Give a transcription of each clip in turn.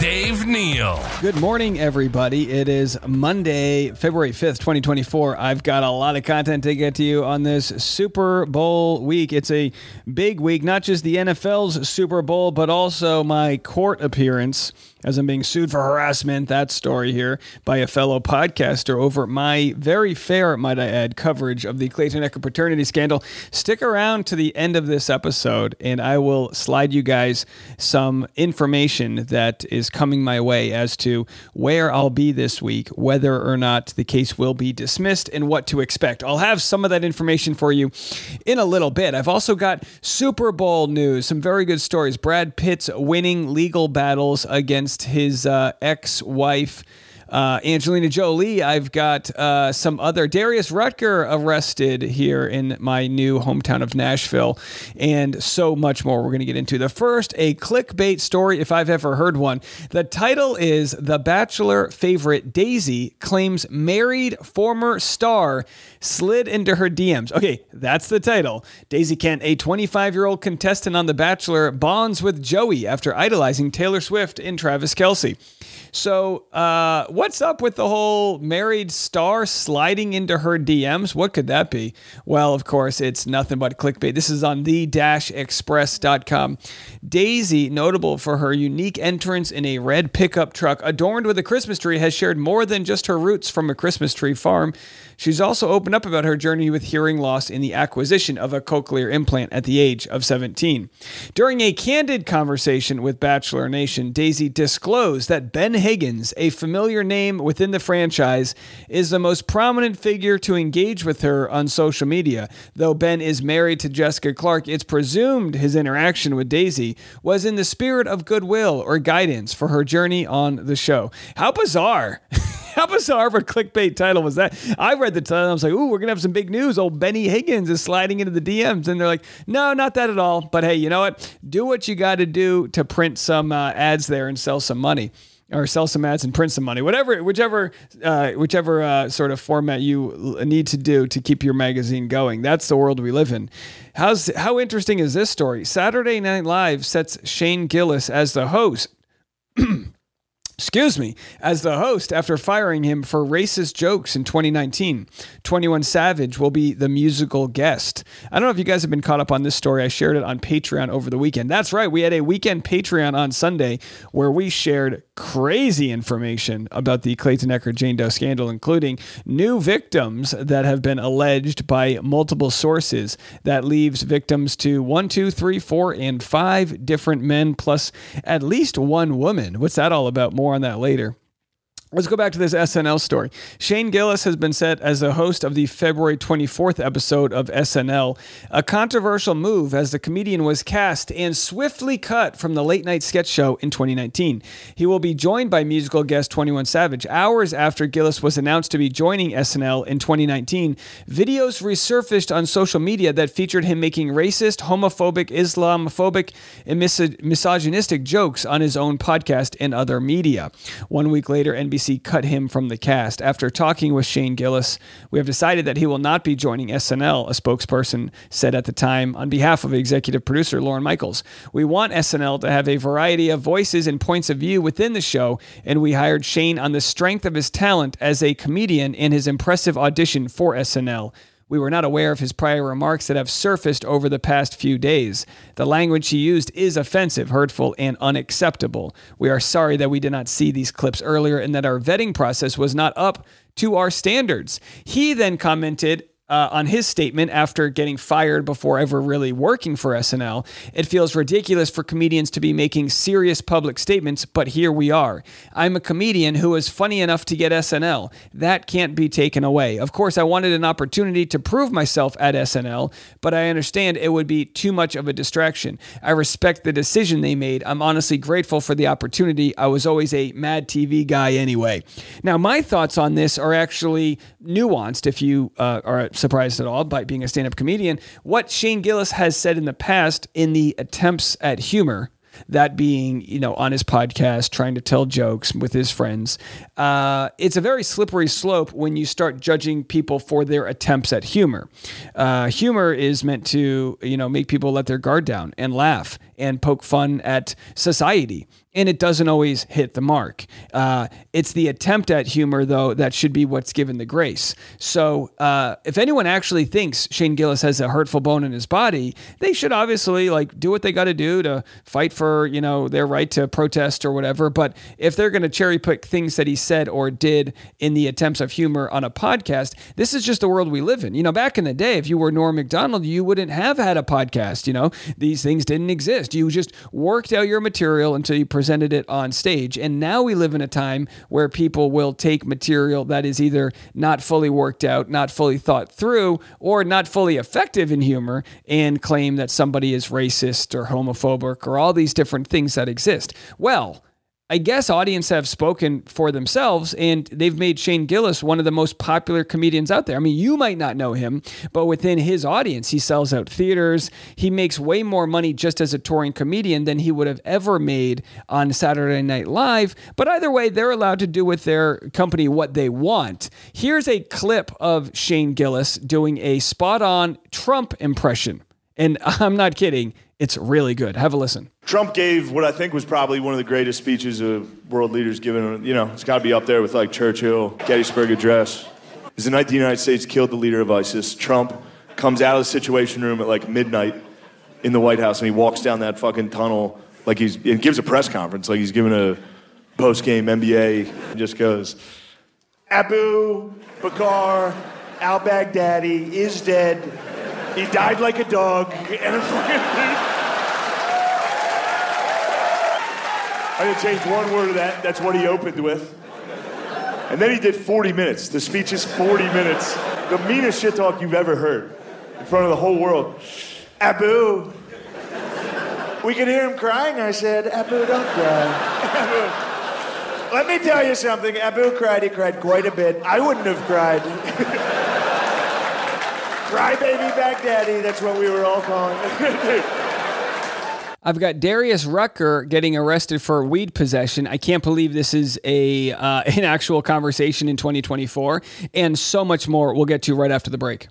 Dave Neal. Good morning, everybody. It is Monday, February 5th, 2024. I've got a lot of content to get to you on this Super Bowl week. It's a big week, not just the NFL's Super Bowl, but also my court appearance as I'm being sued for harassment. That story here by a fellow podcaster over my very fair, might I add, coverage of the Clayton Echard paternity scandal. Stick around to the end of this episode, and I will slide you guys some information that is coming my way as to where I'll be this week, whether or not the case will be dismissed, and what to expect. I'll have some of that information for you in a little bit. I've also got Super Bowl news, some very good stories. Brad Pitt's winning legal battles against his uh, ex wife. Uh, Angelina Jolie. I've got uh, some other Darius Rucker arrested here in my new hometown of Nashville, and so much more we're going to get into. The first, a clickbait story, if I've ever heard one. The title is The Bachelor favorite Daisy claims married former star slid into her DMs. Okay, that's the title. Daisy Kent, a 25 year old contestant on The Bachelor, bonds with Joey after idolizing Taylor Swift and Travis Kelce. So, uh, what's up with the whole married star sliding into her DMs? What could that be? Well, of course, it's nothing but clickbait. This is on the-express.com. Daisy, notable for her unique entrance in a red pickup truck adorned with a Christmas tree, has shared more than just her roots from a Christmas tree farm. She's also opened up about her journey with hearing loss in the acquisition of a cochlear implant at the age of 17. During a candid conversation with Bachelor Nation, Daisy disclosed that Ben Higgins, a familiar name within the franchise, is the most prominent figure to engage with her on social media. Though Ben is married to Jessica Clarke, it's presumed his interaction with Daisy was in the spirit of goodwill or guidance for her journey on the show. How bizarre! How bizarre of a clickbait title was that? I read the title. I was like, "Ooh, we're gonna have some big news." Old Benny Higgins is sliding into the DMs, and they're like, "No, not that at all." But hey, you know what? Do what you got to do to print some uh, ads there and sell some money or sell some ads and print some money, whatever, whichever, uh, whichever uh, sort of format you need to do to keep your magazine going. That's the world we live in. How's how interesting is this story? Saturday Night Live sets Shane Gillis as the host. excuse me, as the host after firing him for racist jokes in 2019. 21 Savage will be the musical guest. I don't know if you guys have been caught up on this story. I shared it on Patreon over the weekend. That's right, we had a weekend Patreon on Sunday where we shared crazy information about the Clayton Echard Jane Doe scandal, including new victims that have been alleged by multiple sources. That leaves victims to one, two, three, four, and five different men, plus at least one woman. What's that all about? More on that later. Let's go back to this SNL story. Shane Gillis has been set as the host of the February 24th episode of SNL, a controversial move as the comedian was cast and swiftly cut from the late night sketch show in 2019. He will be joined by musical guest 21 Savage. Hours after Gillis was announced to be joining SNL in 2019, videos resurfaced on social media that featured him making racist, homophobic, Islamophobic, and mis- misogynistic jokes on his own podcast and other media. One week later, NBC cut him from the cast. After talking with Shane Gillis, we have decided that he will not be joining SNL, a spokesperson said at the time on behalf of executive producer Lorne Michaels. We want SNL to have a variety of voices and points of view within the show, and we hired Shane on the strength of his talent as a comedian and his impressive audition for SNL. We were not aware of his prior remarks that have surfaced over the past few days. The language he used is offensive, hurtful, and unacceptable. We are sorry that we did not see these clips earlier and that our vetting process was not up to our standards. He then commented, uh, on his statement after getting fired before ever really working for SNL. It feels ridiculous for comedians to be making serious public statements, but here we are. I'm a comedian who is funny enough to get SNL. That can't be taken away. Of course, I wanted an opportunity to prove myself at SNL, but I understand it would be too much of a distraction. I respect the decision they made. I'm honestly grateful for the opportunity. I was always a Mad TV guy anyway. Now, my thoughts on this are actually nuanced if you uh, are surprised at all by being a stand up comedian. What Shane Gillis has said in the past in the attempts at humor that being, you know, on his podcast, trying to tell jokes with his friends. Uh, it's a very slippery slope when you start judging people for their attempts at humor. Uh, humor is meant to, you know, make people let their guard down and laugh and poke fun at society and it doesn't always hit the mark. Uh, it's the attempt at humor, though, that should be what's given the grace. So, uh, if anyone actually thinks Shane Gillis has a hurtful bone in his body, they should obviously like do what they got to do to fight for you know their right to protest or whatever. But if they're going to cherry pick things that he said or did in the attempts of humor on a podcast, this is just the world we live in. You know, back in the day, if you were Norm Macdonald, you wouldn't have had a podcast. You know, these things didn't exist. You just worked out your material until you presented it on stage. And now we live in a time where people will take material that is either not fully worked out, not fully thought through, or not fully effective in humor and claim that somebody is racist or homophobic or all these different things that exist. Well, I guess audience have spoken for themselves and they've made Shane Gillis one of the most popular comedians out there. I mean, you might not know him, but within his audience, he sells out theaters. He makes way more money just as a touring comedian than he would have ever made on Saturday Night Live. But either way, they're allowed to do with their company what they want. Here's a clip of Shane Gillis doing a spot on Trump impression. And I'm not kidding. It's really good. Have a listen. Trump gave what I think was probably one of the greatest speeches of world leaders given. You know, it's got to be up there with like Churchill, Gettysburg Address. Is the night the United States killed the leader of ISIS. Trump comes out of the Situation Room at like midnight in the White House and he walks down that fucking tunnel like he's and gives a press conference like he's giving a post game NBA and just goes, Abu Bakr al Baghdadi is dead. He died like a dog. And I didn't change one word of that. That's what he opened with. And then he did 40 minutes. The speech is 40 minutes. The meanest shit talk you've ever heard in front of the whole world. Abu. We could hear him crying. I said, Abu, don't cry. Let me tell you something. Abu cried. He cried quite a bit. I wouldn't have cried. Cry baby Baghdadi. That's what we were all calling. I've got Darius Rucker getting arrested for weed possession. I can't believe this is a uh, an actual conversation in 2024, and so much more. We'll get to right after the break.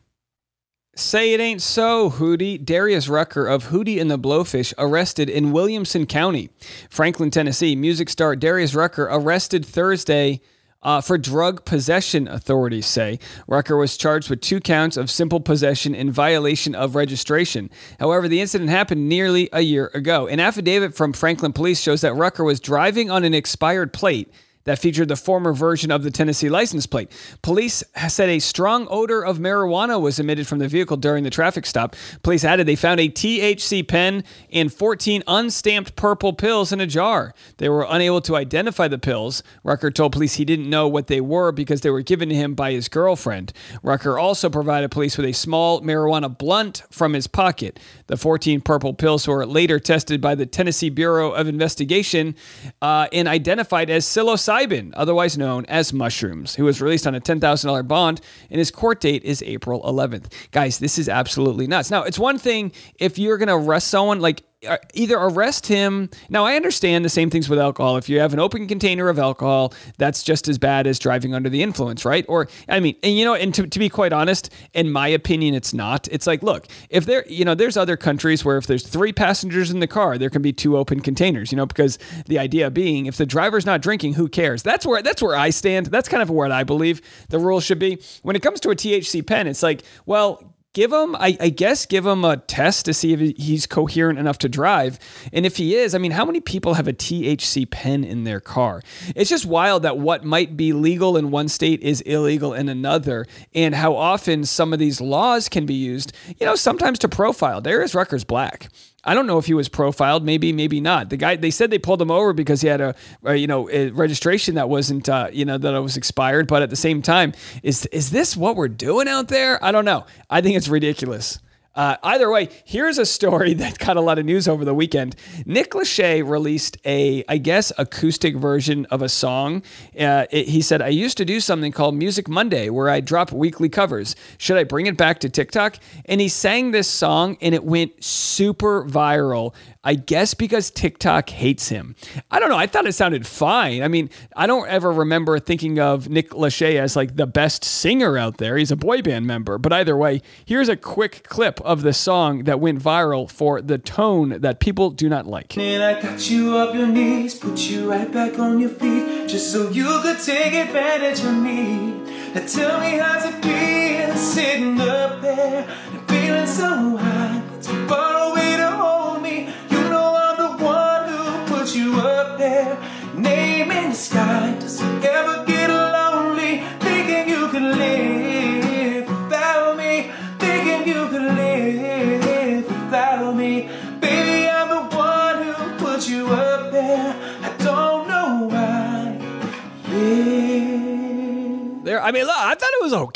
Say it ain't so, Hootie. Darius Rucker of Hootie and the Blowfish arrested in Williamson County, Franklin, Tennessee. Music star Darius Rucker arrested Thursday uh, for drug possession, authorities say. Rucker was charged with two counts of simple possession in violation of registration. However, the incident happened nearly a year ago. An affidavit from Franklin Police shows that Rucker was driving on an expired plate that featured the former version of the Tennessee license plate. Police said a strong odor of marijuana was emitted from the vehicle during the traffic stop. Police added they found a THC pen and 14 unstamped purple pills in a jar. They were unable to identify the pills. Rucker told police he didn't know what they were because they were given to him by his girlfriend. Rucker also provided police with a small marijuana blunt from his pocket. The 14 purple pills were later tested by the Tennessee Bureau of Investigation uh, and identified as psilocybin otherwise known as mushrooms, who was released on a $10,000 bond, and his court date is April 11th. Guys, this is absolutely nuts. Now, it's one thing if you're going to arrest someone, like Uh, either arrest him. Now, I understand the same things with alcohol. If you have an open container of alcohol, that's just as bad as driving under the influence, right? Or, I mean, and you know, and to, to be quite honest, in my opinion, it's not. It's like, look, if there, you know, there's other countries where if there's three passengers in the car, there can be two open containers, you know, because the idea being if the driver's not drinking, who cares? That's where, that's where I stand. That's kind of what I believe the rule should be. When it comes to a THC pen, it's like, well, give him I, I, guess give him a test to see if he's coherent enough to drive. And if he is i mean how many people have a thc pen in their car? It's just wild that what might be legal in one state is illegal in another and how often some of these laws can be used you know sometimes to profile. Darius rucker's black I don't know if he was profiled. Maybe, maybe not. The guy they said they pulled him over because he had a, a you know a registration that wasn't uh, you know that was expired. But at the same time, is is this what we're doing out there? I don't know. I think it's ridiculous. Uh, either way, here's a story that got a lot of news over the weekend. Nick Lachey released a, I guess, acoustic version of a song. Uh, it, he said, I used to do something called Music Monday where I drop weekly covers. Should I bring it back to TikTok? And he sang this song and it went super viral. I guess because TikTok hates him. I don't know. I thought it sounded fine. I mean, I don't ever remember thinking of Nick Lachey as like the best singer out there. He's a boy band member. But either way, here's a quick clip of the song that went viral for the tone that people do not like. And I got you off your knees, put you right back on your feet, just so you could take advantage of me. Now tell me how's it feel sitting up there feeling so high, you up there, name in the sky. Does it ever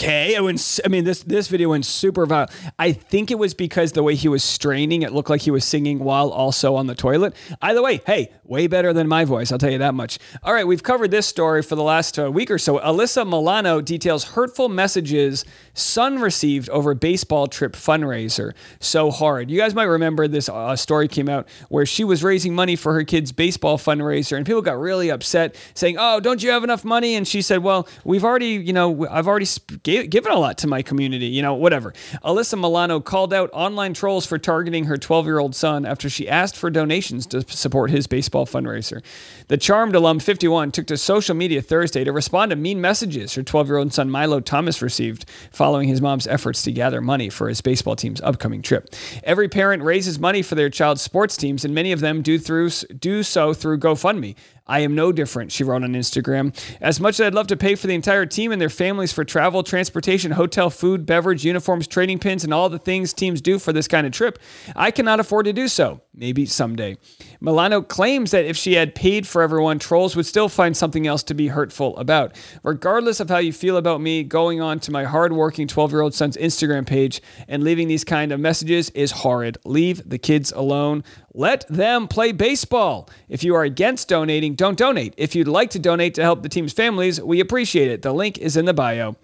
okay. It went, I mean, this this video went super viral. I think it was because the way he was straining, it looked like he was singing while also on the toilet. Either way, hey, way better than my voice. I'll tell you that much. All right, we've covered this story for the last uh, week or so. Alyssa Milano details hurtful messages son received over baseball trip fundraiser. So hard. You guys might remember this uh, story came out where she was raising money for her kids' baseball fundraiser, and people got really upset, saying, "Oh, don't you have enough money?" And she said, "Well, we've already, you know, I've already sp- gave, given a lot to my community, you know, whatever." Alyssa Milano called out online trolls for targeting her 12-year-old son after she asked for donations to support his baseball fundraiser. The charmed alum 51 took to social media Thursday to respond to mean messages her 12-year-old son Milo Thomas received following his mom's efforts to gather money for his baseball team's upcoming trip. Every parent raises money for their child's sports teams, and many of them do through do so through GoFundMe. I am no different, she wrote on Instagram. As much as I'd love to pay for the entire team and their families for travel, transportation, hotel, food, beverage, uniforms, trading pins, and all the things teams do for this kind of trip, I cannot afford to do so. Maybe someday. Milano claims that if she had paid for everyone, trolls would still find something else to be hurtful about. Regardless of how you feel about me, going on to my hardworking 12 year old son's Instagram page and leaving these kind of messages is horrid. Leave the kids alone. Let them play baseball. If you are against donating, don't donate. If you'd like to donate to help the team's families, we appreciate it. The link is in the bio.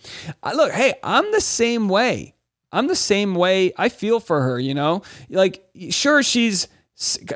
Uh, look, hey, I'm the same way. I'm the same way. I feel for her, you know? Like, sure, she's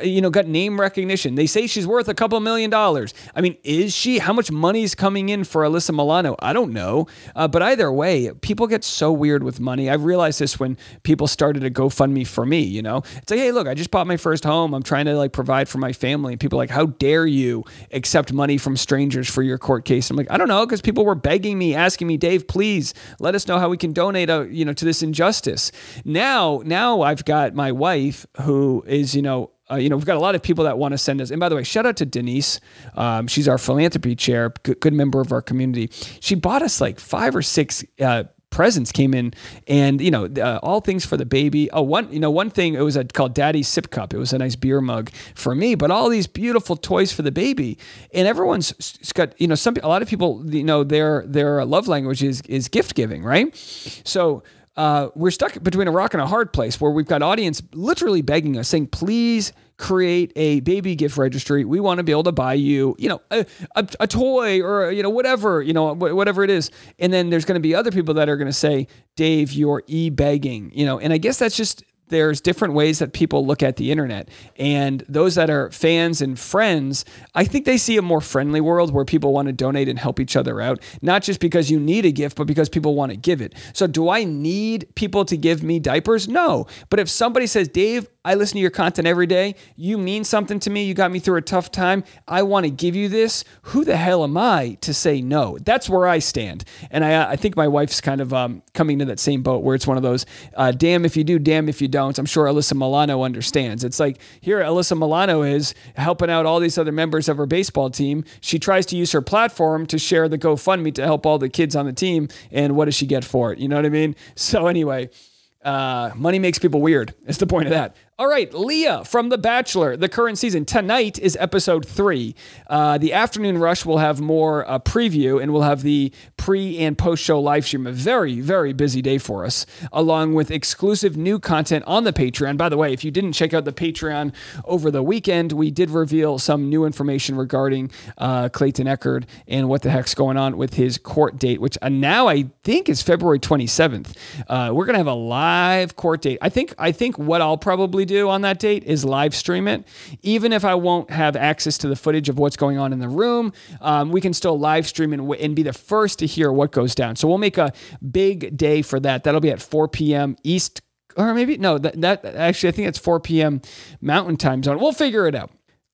you know, got name recognition. They say she's worth a couple million dollars. I mean, is she? How much money is coming in for Alyssa Milano? I don't know. Uh, but either way, people get so weird with money. I realized this when people started a GoFundMe for me. You know, it's like, hey, look, I just bought my first home. I'm trying to like provide for my family. And people are like, how dare you accept money from strangers for your court case? I'm like, I don't know, because people were begging me, asking me, Dave, please let us know how we can donate, uh, you know, to this injustice. Now, now I've got my wife who is, you know, uh, you know, we've got a lot of people that want to send us. And by the way, shout out to Denise. Um, she's our philanthropy chair, good, good, member of our community. She bought us like five or six. Uh, presents came in and you know uh, all things for the baby oh one you know one thing it was a, called daddy's sip cup it was a nice beer mug for me but all these beautiful toys for the baby and everyone's got you know some a lot of people you know their their love language is is gift giving right so uh, we're stuck between a rock and a hard place where we've got audience literally begging us, saying, please create a baby gift registry. We want to be able to buy you, you know, a, a, a toy or, you know, whatever, you know, whatever it is. And then there's going to be other people that are going to say, Dave, you're e begging, you know, and I guess that's just, there's different ways that people look at the internet. And those that are fans and friends, I think they see a more friendly world where people want to donate and help each other out, not just because you need a gift, but because people want to give it. So, do I need people to give me diapers? No. But if somebody says, Dave, I listen to your content every day. You mean something to me. You got me through a tough time. I want to give you this. Who the hell am I to say no? That's where I stand. And I, I think my wife's kind of um, coming to that same boat where it's one of those uh, damn if you do, damn if you don't. I'm sure Alyssa Milano understands. It's like here, Alyssa Milano is helping out all these other members of her baseball team. She tries to use her platform to share the GoFundMe to help all the kids on the team. And what does she get for it? You know what I mean? So, anyway. Uh, money makes people weird. Is the point of that. All right, Leah from The Bachelor, the current season. Tonight is episode three. Uh, the afternoon rush will have more uh, preview and we'll have the pre and post show live stream. A very, very busy day for us, along with exclusive new content on the Patreon. By the way, if you didn't check out the Patreon over the weekend, we did reveal some new information regarding uh, Clayton Echard and what the heck's going on with his court date, which uh, now I think is February 27th. Uh, we're gonna have a live court date. I think. I think what I'll probably do on that date is live stream it. Even if I won't have access to the footage of what's going on in the room, um, we can still live stream and, and be the first to hear what goes down. So we'll make a big day for that. That'll be at 4 p.m. East, or maybe, no, that, that actually, I think it's 4 p.m. Mountain Time Zone. We'll figure it out.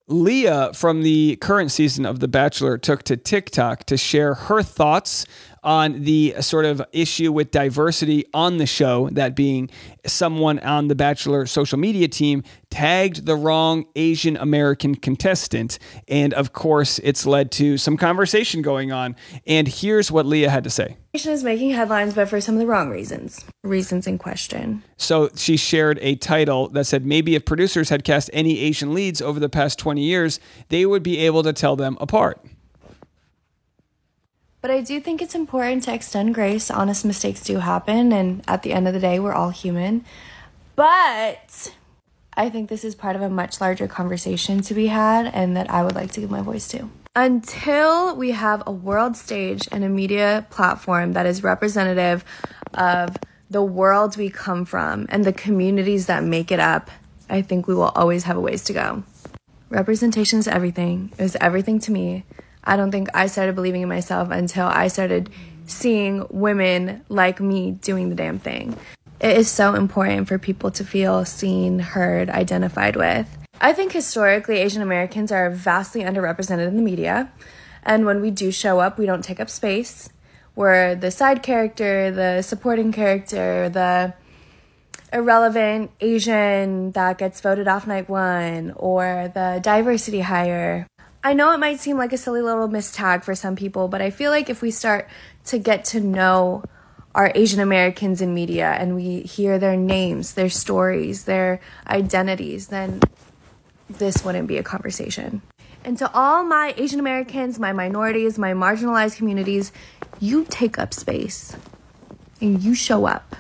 Leah from the current season of The Bachelor took to TikTok to share her thoughts on the sort of issue with diversity on the show, that being someone on the Bachelor social media team tagged the wrong Asian American contestant. And of course, it's led to some conversation going on. And here's what Leah had to say. Asian is making headlines, but for some of the wrong reasons. Reasons in question. So she shared a title that said maybe if producers had cast any Asian leads over the past 20 years, they would be able to tell them apart. But I do think it's important to extend grace. Honest mistakes do happen, and at the end of the day, we're all human. But I think this is part of a much larger conversation to be had, and that I would like to give my voice to. Until we have a world stage and a media platform that is representative of the world we come from and the communities that make it up, I think we will always have a ways to go. Representation is everything. It was everything to me. I don't think I started believing in myself until I started seeing women like me doing the damn thing. It is so important for people to feel seen, heard, identified with. I think historically Asian Americans are vastly underrepresented in the media. And when we do show up, we don't take up space. We're the side character, the supporting character, the irrelevant Asian that gets voted off night one, or the diversity hire. I know it might seem like a silly little mistag for some people, but I feel like if we start to get to know our Asian Americans in media and we hear their names, their stories, their identities, then this wouldn't be a conversation. And to all my Asian Americans, my minorities, my marginalized communities, you take up space and you show up.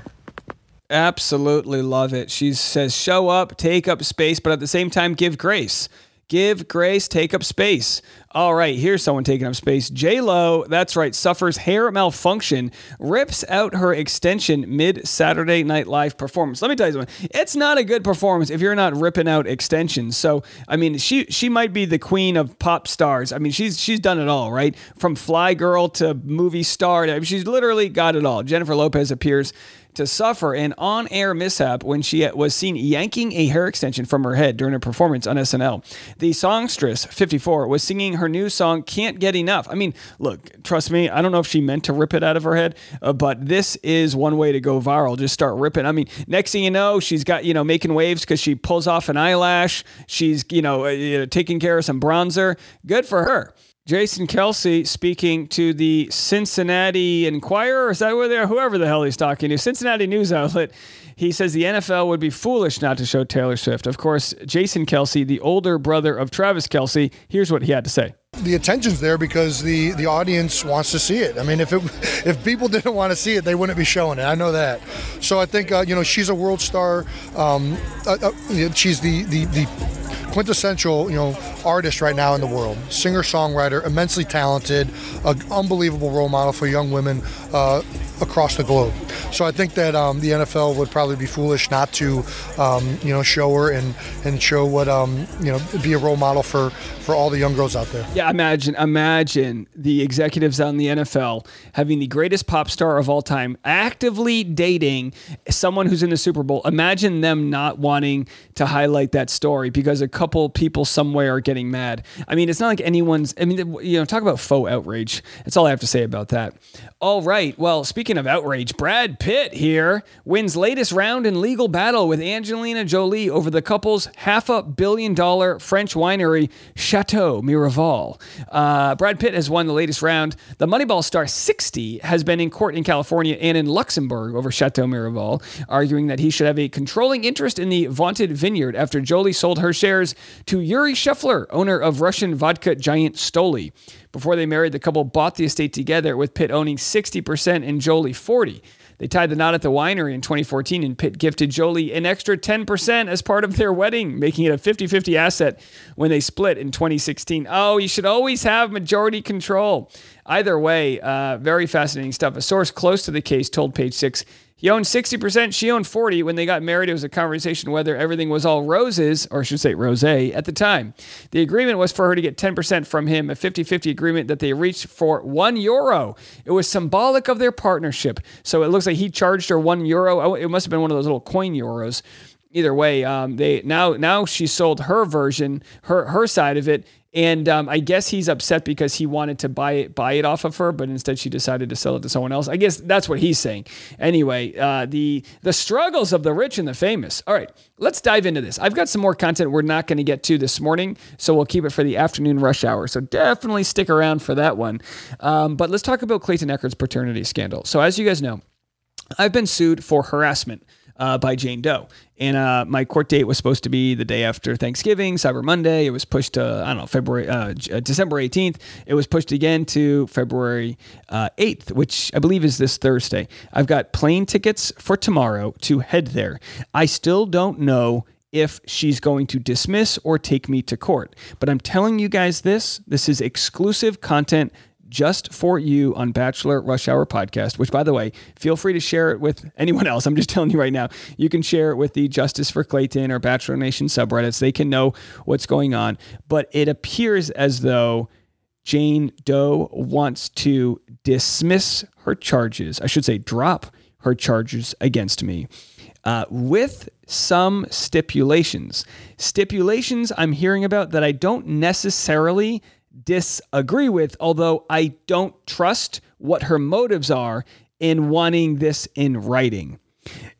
Absolutely love it. She says, show up, take up space, but at the same time, give grace. Give grace, take up space. All right, here's someone taking up space. J Lo, that's right, suffers hair malfunction, rips out her extension mid Saturday Night Live performance. Let me tell you something. It's not a good performance if you're not ripping out extensions. So, I mean, she she might be the queen of pop stars. I mean, she's she's done it all, right? From fly girl to movie star. I mean, she's literally got it all. Jennifer Lopez appears to suffer an on air mishap when she was seen yanking a hair extension from her head during a performance on SNL. The songstress, 54, was singing her new song, Can't Get Enough. I mean, look, trust me, I don't know if she meant to rip it out of her head, uh, but this is one way to go viral. Just start ripping. I mean, next thing you know, she's got, you know, making waves because she pulls off an eyelash. She's, you know, uh, taking care of some bronzer. Good for her. Jason Kelce speaking to the Cincinnati Enquirer. Is that where they're? Whoever the hell he's talking to. Cincinnati news outlet. He says the NFL would be foolish not to show Taylor Swift. Of course, Jason Kelce, the older brother of Travis Kelce, here's what he had to say. The attention's there because the, the audience wants to see it. I mean, if it if people didn't want to see it, they wouldn't be showing it. I know that. So I think uh, you know she's a world star. Um, uh, uh, she's the, the the quintessential, you know, artist right now in the world. Singer songwriter, immensely talented, an unbelievable role model for young women uh, across the globe. So I think that um, the NFL would probably be foolish not to, um, you know, show her and and show what um, you know be a role model for for all the young girls out there. Yeah, imagine imagine the executives on the NFL having the greatest pop star of all time actively dating someone who's in the Super Bowl. Imagine them not wanting to highlight that story because a couple people somewhere are getting mad. I mean, it's not like anyone's. I mean, you know, talk about faux outrage. That's all I have to say about that. All right. Well, speaking speaking of outrage, Brad Pitt here wins latest round in legal battle with Angelina Jolie over the couple's half a billion dollar French winery, Chateau Miraval. Uh, Brad Pitt has won the latest round. The Moneyball star 60 has been in court in California and in Luxembourg over Chateau Miraval, arguing that he should have a controlling interest in the vaunted vineyard after Jolie sold her shares to Yuri Shefler, owner of Russian vodka giant Stoli. Before they married, the couple bought the estate together, with Pitt owning 60% and Jolie 40. They tied the knot at the winery in 2014, and Pitt gifted Jolie an extra 10% as part of their wedding, making it a 50 50 asset when they split in 2016. Oh, you should always have majority control. Either way, uh, very fascinating stuff. A source close to the case told Page Six he owned 60%, she owned 40. When they got married, it was a conversation whether everything was all roses, or I should say rose, at the time. The agreement was for her to get 10% from him, a 50-50 agreement that they reached for 1 euro. It was symbolic of their partnership. So it looks like he charged her 1 euro. Oh, it must have been one of those little coin euros either way, um, they now now she sold her version, her her side of it, and um, I guess he's upset because he wanted to buy it, buy it off of her, but instead she decided to sell it to someone else. I guess that's what he's saying. Anyway, uh, the the struggles of the rich and the famous. All right, let's dive into this. I've got some more content we're not going to get to this morning, so we'll keep it for the afternoon rush hour. So definitely stick around for that one. Um, but let's talk about Clayton Echard's paternity scandal. So as you guys know, I've been sued for harassment uh, by Jane Doe. And uh, my court date was supposed to be the day after Thanksgiving, Cyber Monday. It was pushed to, I don't know, February, uh, uh December 18th. It was pushed again to February 8th, uh, which I believe is this Thursday. I've got plane tickets for tomorrow to head there. I still don't know if she's going to dismiss or take me to court. But I'm telling you guys this this is exclusive content just for you on Bachelor Rush Hour podcast, which, by the way, feel free to share it with anyone else. I'm just telling you right now, you can share it with the Justice for Clayton or Bachelor Nation subreddits. They can know what's going on. But it appears as though Jane Doe wants to dismiss her charges. I should say, drop her charges against me uh, with some stipulations. Stipulations I'm hearing about that I don't necessarily disagree with, although I don't trust what her motives are in wanting this in writing.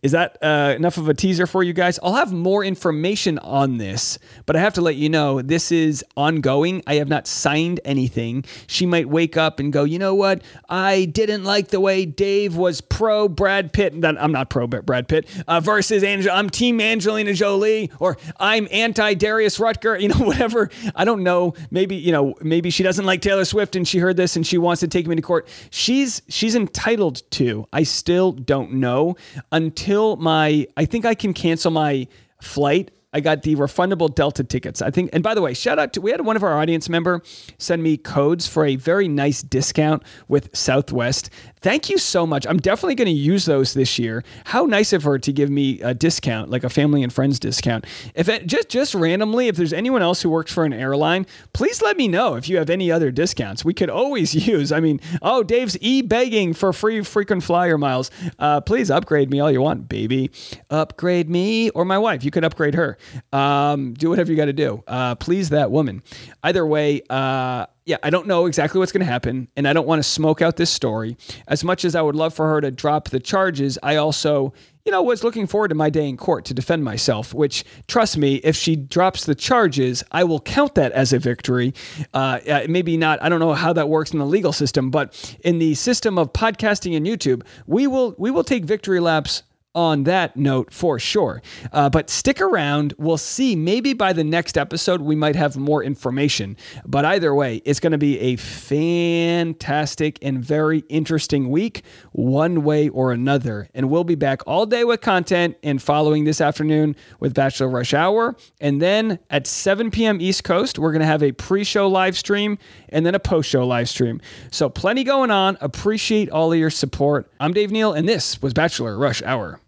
Is that uh, enough of a teaser for you guys? I'll have more information on this, but I have to let you know this is ongoing. I have not signed anything. She might wake up and go, you know what? I didn't like the way Dave was pro Brad Pitt. I'm not pro Brad Pitt uh, versus Angel. I'm team Angelina Jolie, or I'm anti Darius Rucker. You know, whatever. I don't know. Maybe you know. Maybe she doesn't like Taylor Swift and she heard this and she wants to take me to court. She's she's entitled to. I still don't know until my, I think I can cancel my flight I got the refundable Delta tickets. I think, and by the way, shout out to we had one of our audience member send me codes for a very nice discount with Southwest. Thank you so much. I'm definitely going to use those this year. How nice of her to give me a discount, like a family and friends discount. If it, just just randomly, if there's anyone else who works for an airline, please let me know if you have any other discounts. We could always use. I mean, oh, Dave's e begging for free frequent flyer miles. Uh, please upgrade me all you want, baby. Upgrade me or my wife. You could upgrade her. Um, do whatever you got to do. Uh, please that woman. Either way. Uh, yeah, I don't know exactly what's going to happen, and I don't want to smoke out this story. As much as I would love for her to drop the charges, I also, you know, was looking forward to my day in court to defend myself, which, trust me, if she drops the charges, I will count that as a victory. Uh, maybe not, I don't know how that works in the legal system, but in the system of podcasting and YouTube, we will we will take victory laps on that note for sure. Uh, but stick around. We'll see. Maybe by the next episode, we might have more information. But either way, it's going to be a fantastic and very interesting week, one way or another. And we'll be back all day with content and following this afternoon with Bachelor Rush Hour. And then at 7 p.m. East Coast, we're going to have a pre show live stream and then a post show live stream. So plenty going on. Appreciate all of your support. I'm Dave Neal, and this was Bachelor Rush Hour.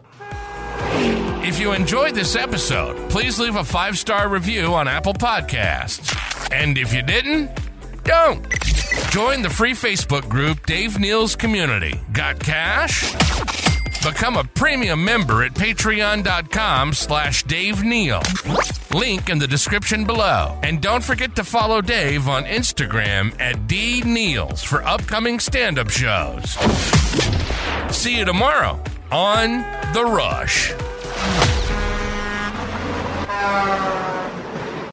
If you enjoyed this episode, please leave a five star review on Apple Podcasts. And if you didn't, don't. Join the free Facebook group Dave Neal's Community. Got cash? Become a premium member at patreon.com slash Dave Neal. Link in the description below. And don't forget to follow Dave on Instagram at D for upcoming stand-up shows. See you tomorrow on The Rush. Thank you.